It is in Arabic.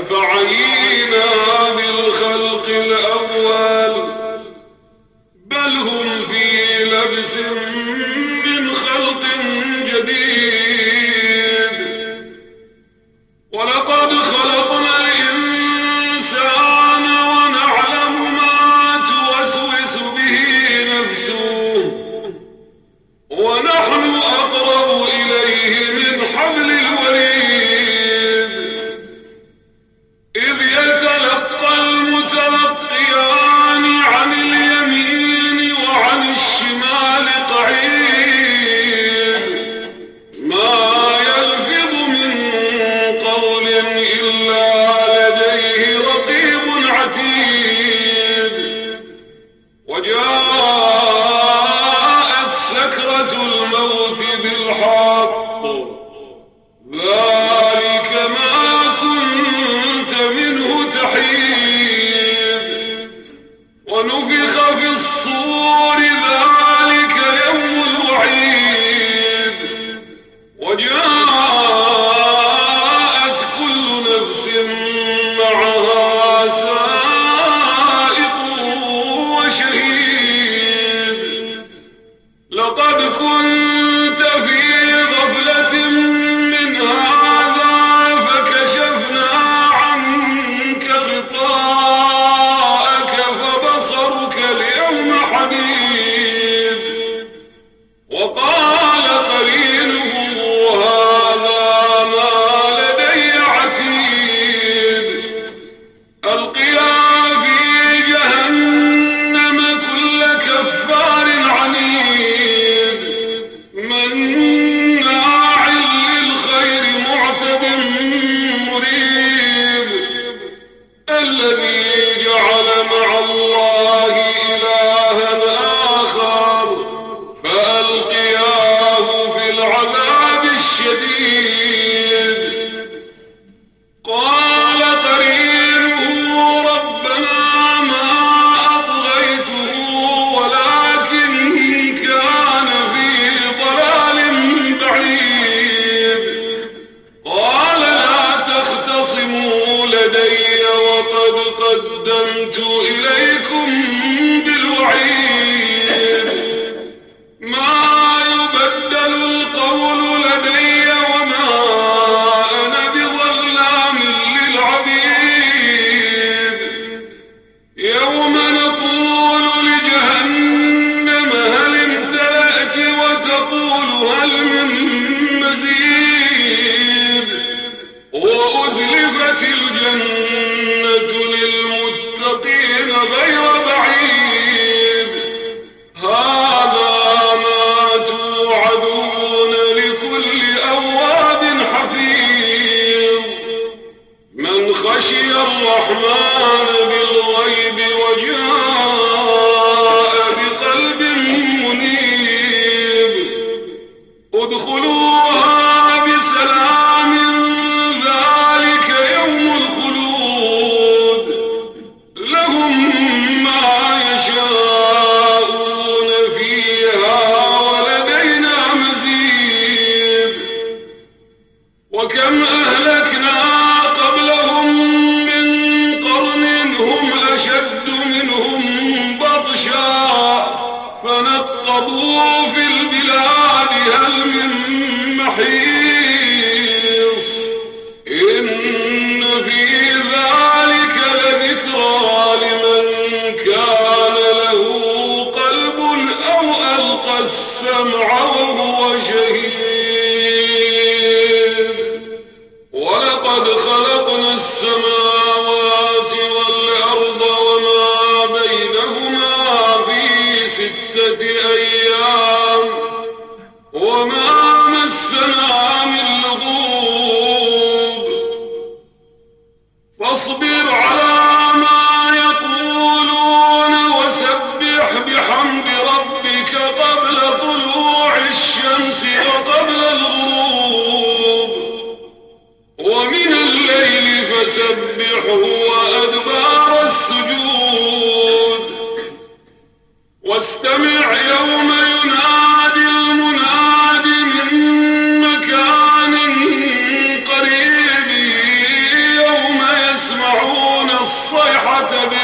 أفعينا Would you? لقد قدمت إليكم بالوعيد. ما Lay فسبحوا وأدبار السجود. واستمع يوم ينادي المناد من مكان قريب. يوم يسمعون الصيحة بالنسبة